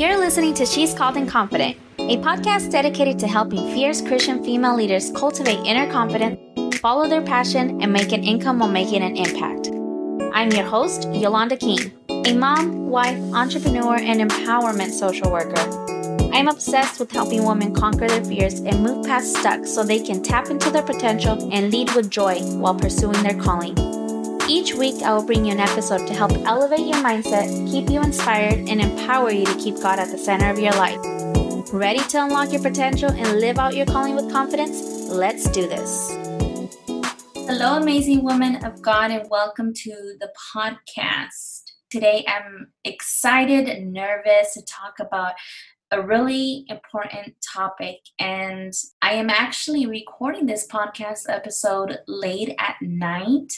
You're listening to She's Called and Confident, a podcast dedicated to helping fierce Christian female leaders cultivate inner confidence, follow their passion, and make an income while making an impact. I'm your host, Yolanda King, a mom, wife, entrepreneur, and empowerment social worker. I'm obsessed with helping women conquer their fears and move past stuck so they can tap into their potential and lead with joy while pursuing their calling. Each week, I will bring you an episode to help elevate your mindset, keep you inspired, and empower you to keep God at the center of your life. Ready to unlock your potential and live out your calling with confidence? Let's do this. Hello, amazing woman of God, and welcome to the podcast. Today, I'm excited and nervous to talk about a really important topic, and I am actually recording this podcast episode late at night.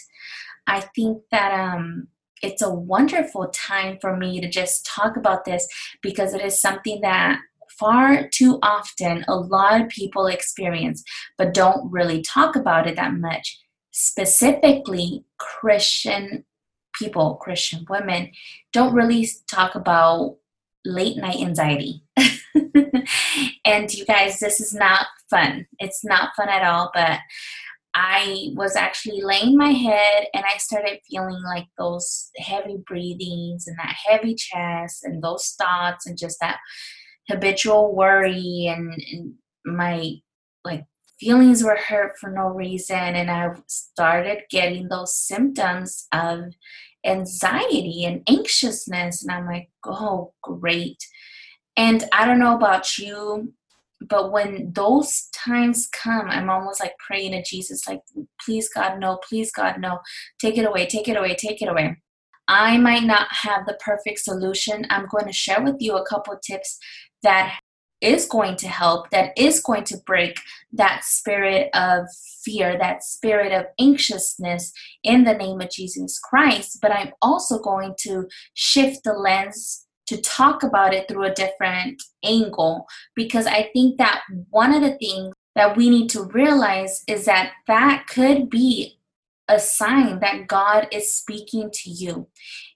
I think that um, it's a wonderful time for me to just talk about this because it is something that far too often a lot of people experience but don't really talk about it that much. Specifically, Christian people, Christian women, don't really talk about late night anxiety. and you guys, this is not fun. It's not fun at all, but I was actually laying my head and I started feeling like those heavy breathings and that heavy chest and those thoughts and just that habitual worry and, and my like feelings were hurt for no reason and I started getting those symptoms of anxiety and anxiousness and I'm like, "Oh, great." And I don't know about you, but when those times come i'm almost like praying to jesus like please god no please god no. Take it away take it away take it away. I might not have the perfect solution. I'm going to share with you a couple tips that is going to help that is going to break that spirit of fear that spirit of anxiousness in the name of jesus christ. But i'm also going to shift the lens to talk about it through a different angle because I think that one of the things that we need to realize is that that could be a sign that God is speaking to you.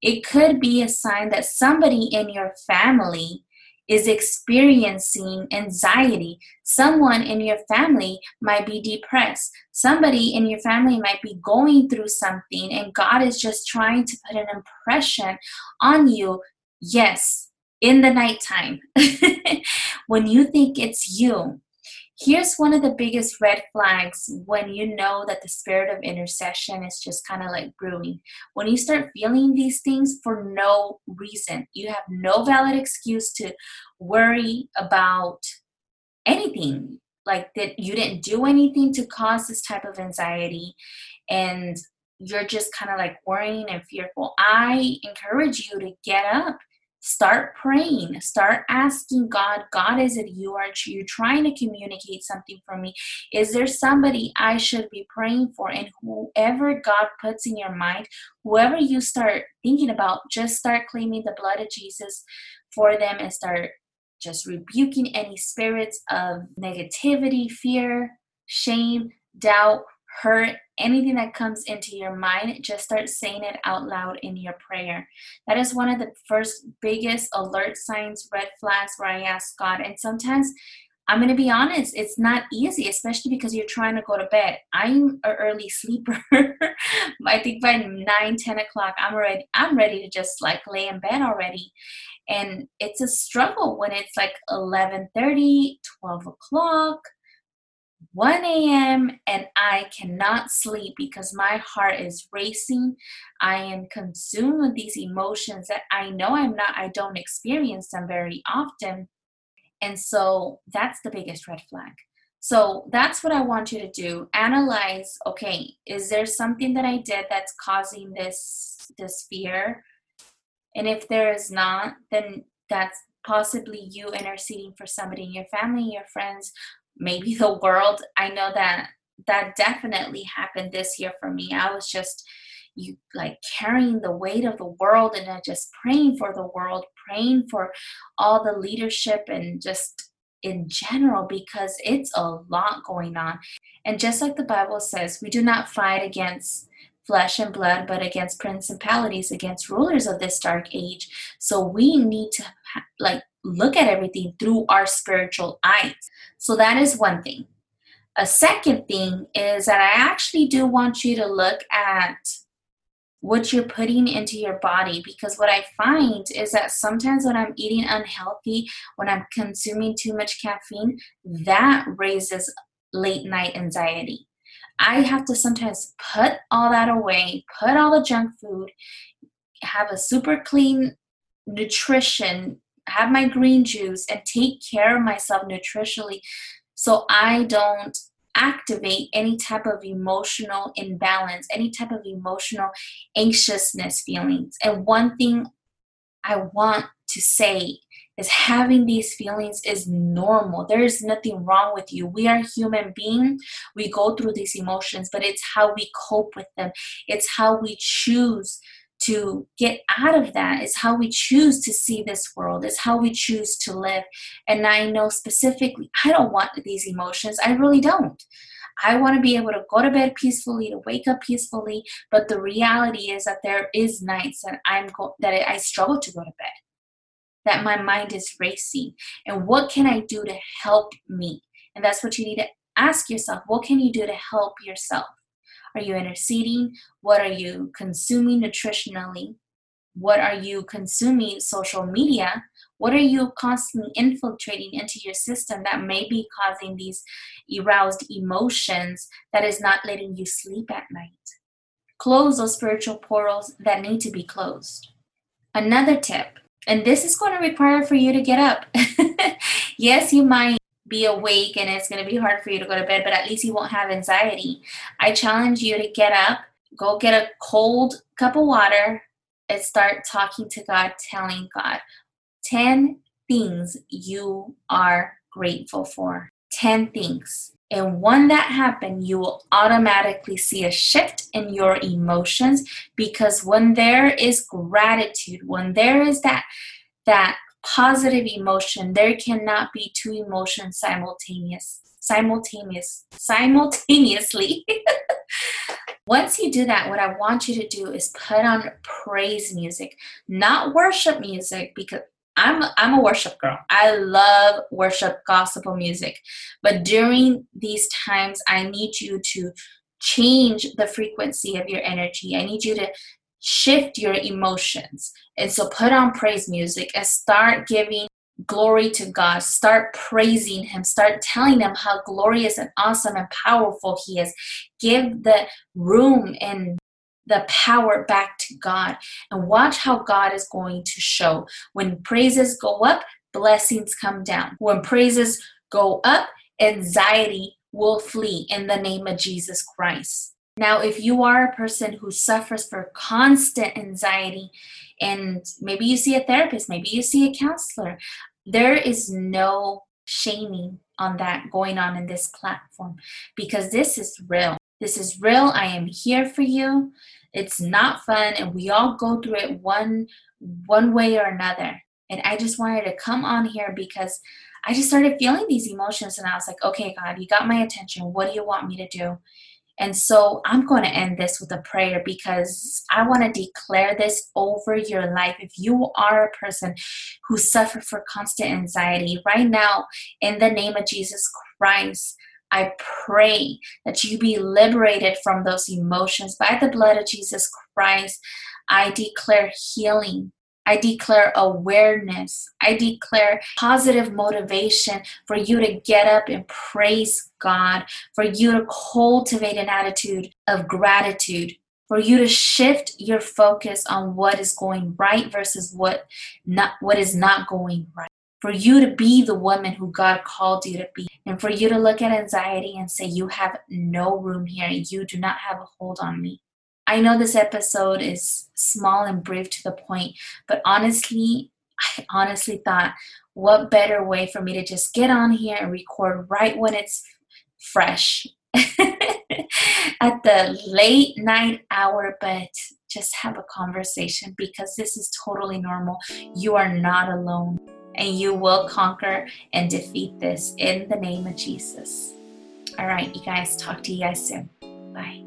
It could be a sign that somebody in your family is experiencing anxiety. Someone in your family might be depressed. Somebody in your family might be going through something, and God is just trying to put an impression on you Yes, in the nighttime, when you think it's you. Here's one of the biggest red flags when you know that the spirit of intercession is just kind of like brewing. When you start feeling these things for no reason, you have no valid excuse to worry about anything like that you didn't do anything to cause this type of anxiety and you're just kind of like worrying and fearful, I encourage you to get up. Start praying. Start asking God, God, is it you? Are you trying to communicate something for me? Is there somebody I should be praying for? And whoever God puts in your mind, whoever you start thinking about, just start claiming the blood of Jesus for them and start just rebuking any spirits of negativity, fear, shame, doubt, hurt, anything that comes into your mind, just start saying it out loud in your prayer. That is one of the first biggest alert signs, red flags where I ask God. And sometimes I'm going to be honest, it's not easy, especially because you're trying to go to bed. I'm an early sleeper. I think by 9, 10 o'clock, I'm ready. I'm ready to just like lay in bed already. And it's a struggle when it's like 11:30, 12 o'clock 1 a.m. and I cannot sleep because my heart is racing. I am consumed with these emotions that I know I'm not, I don't experience them very often. And so that's the biggest red flag. So that's what I want you to do. Analyze, okay, is there something that I did that's causing this this fear? And if there is not, then that's possibly you interceding for somebody in your family, your friends, maybe the world. I know that that definitely happened this year for me. I was just you like carrying the weight of the world and just praying for the world, praying for all the leadership and just in general because it's a lot going on. And just like the Bible says, we do not fight against flesh and blood, but against principalities, against rulers of this dark age. So we need to like look at everything through our spiritual eyes. So that is one thing. A second thing is that I actually do want you to look at what you're putting into your body because what I find is that sometimes when I'm eating unhealthy, when I'm consuming too much caffeine, that raises late night anxiety. I have to sometimes put all that away, put all the junk food, have a super clean nutrition, have my green juice, and take care of myself nutritionally so I don't activate any type of emotional imbalance, any type of emotional anxiousness feelings. And one thing I want to say is having these feelings is normal. There is nothing wrong with you. We are human beings. We go through these emotions, but it's how we cope with them. It's how we choose to get out of that is how we choose to see this world. is how we choose to live. And I know specifically, I don't want these emotions. I really don't. I want to be able to go to bed peacefully, to wake up peacefully. But the reality is that there is nights that I'm go- that I struggle to go to bed that my mind is racing. And what can I do to help me? And that's what you need to ask yourself. What can you do to help yourself? Are you interceding? What are you consuming nutritionally? What are you consuming social media? What are you constantly infiltrating into your system that may be causing these aroused emotions that is not letting you sleep at night? Close those spiritual portals that need to be closed. Another tip and this is going to require for you to get up. yes, you might be awake and it's going to be hard for you to go to bed, but at least you won't have anxiety. I challenge you to get up, go get a cold cup of water, and start talking to God, telling God 10 things you are grateful for. 10 things. And when that happens, you will automatically see a shift in your emotions because when there is gratitude, when there is that that positive emotion, there cannot be two emotions simultaneous simultaneous simultaneously. Once you do that, what I want you to do is put on praise music, not worship music, because I'm I'm a worship girl. I love worship gospel music. But during these times I need you to change the frequency of your energy. I need you to shift your emotions. And so put on praise music and start giving glory to God. Start praising Him. Start telling Him how glorious and awesome and powerful He is. Give the room and the power back to God and watch how God is going to show. When praises go up, blessings come down. When praises go up, anxiety will flee in the name of Jesus Christ. Now, if you are a person who suffers for constant anxiety and maybe you see a therapist, maybe you see a counselor, there is no shaming on that going on in this platform because this is real. This is real. I am here for you. It's not fun and we all go through it one one way or another. And I just wanted to come on here because I just started feeling these emotions and I was like, "Okay, God, you got my attention. What do you want me to do?" And so I'm going to end this with a prayer because I want to declare this over your life. If you are a person who suffers for constant anxiety right now, in the name of Jesus Christ, I pray that you be liberated from those emotions by the blood of Jesus Christ. I declare healing. I declare awareness. I declare positive motivation for you to get up and praise God, for you to cultivate an attitude of gratitude, for you to shift your focus on what is going right versus what not what is not going right for you to be the woman who God called you to be, and for you to look at anxiety and say, You have no room here, you do not have a hold on me. I know this episode is small and brief to the point, but honestly, I honestly thought, what better way for me to just get on here and record right when it's fresh at the late night hour, but just have a conversation because this is totally normal. You are not alone and you will conquer and defeat this in the name of Jesus. All right, you guys, talk to you guys soon. Bye.